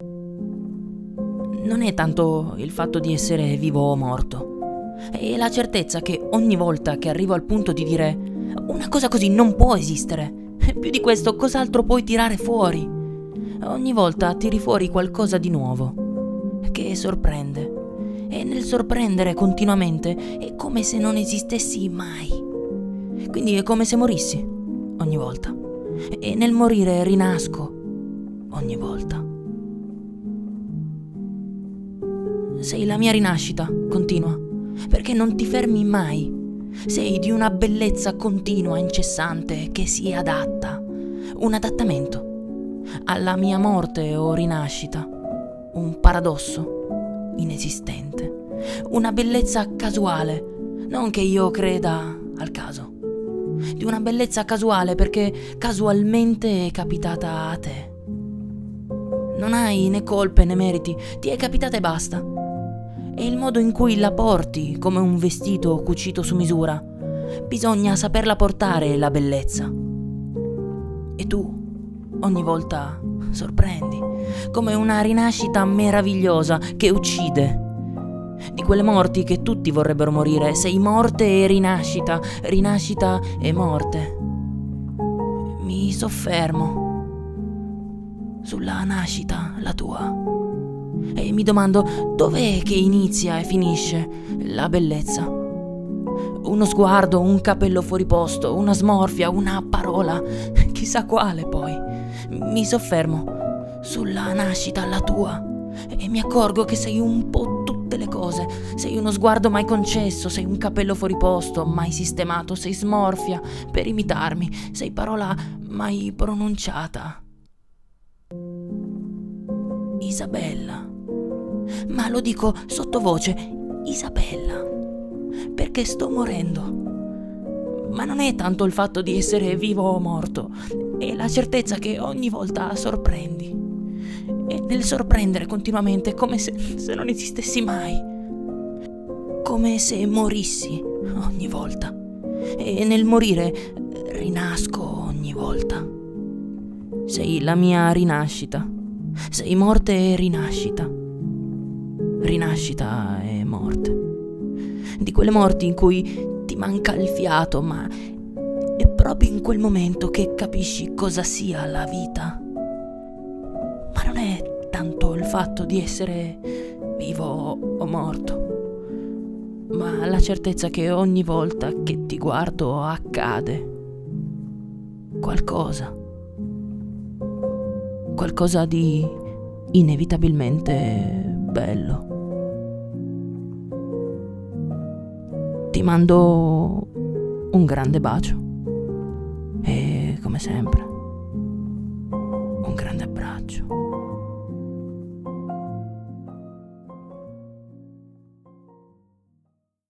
Non è tanto il fatto di essere vivo o morto, è la certezza che ogni volta che arrivo al punto di dire una cosa così non può esistere, più di questo cos'altro puoi tirare fuori? Ogni volta tiri fuori qualcosa di nuovo, che sorprende. E nel sorprendere continuamente è come se non esistessi mai. Quindi è come se morissi ogni volta. E nel morire rinasco ogni volta. Sei la mia rinascita, continua, perché non ti fermi mai. Sei di una bellezza continua, incessante, che si adatta. Un adattamento alla mia morte o rinascita. Un paradosso inesistente. Una bellezza casuale, non che io creda al caso. Di una bellezza casuale perché casualmente è capitata a te. Non hai né colpe né meriti, ti è capitata e basta. È il modo in cui la porti come un vestito cucito su misura. Bisogna saperla portare la bellezza. E tu ogni volta sorprendi, come una rinascita meravigliosa che uccide. Di quelle morti che tutti vorrebbero morire, sei morte e rinascita, rinascita e morte. Mi soffermo sulla nascita, la tua, e mi domando dov'è che inizia e finisce la bellezza. Uno sguardo, un capello fuori posto, una smorfia, una parola, chissà quale poi mi soffermo sulla nascita, la tua, e mi accorgo che sei un po' tutte le cose. Sei uno sguardo mai concesso, sei un capello fuori posto, mai sistemato, sei smorfia per imitarmi, sei parola mai pronunciata. Isabella. Ma lo dico sottovoce, Isabella, perché sto morendo. Ma non è tanto il fatto di essere vivo o morto, è la certezza che ogni volta sorprendi. E nel sorprendere continuamente come se, se non esistessi mai. Come se morissi ogni volta. E nel morire rinasco ogni volta. Sei la mia rinascita. Sei morte e rinascita. Rinascita e morte. Di quelle morti in cui ti manca il fiato, ma è proprio in quel momento che capisci cosa sia la vita. Ma non è tanto il fatto di essere vivo o morto, ma la certezza che ogni volta che ti guardo accade qualcosa. Qualcosa di inevitabilmente bello. Ti mando un grande bacio. E come sempre.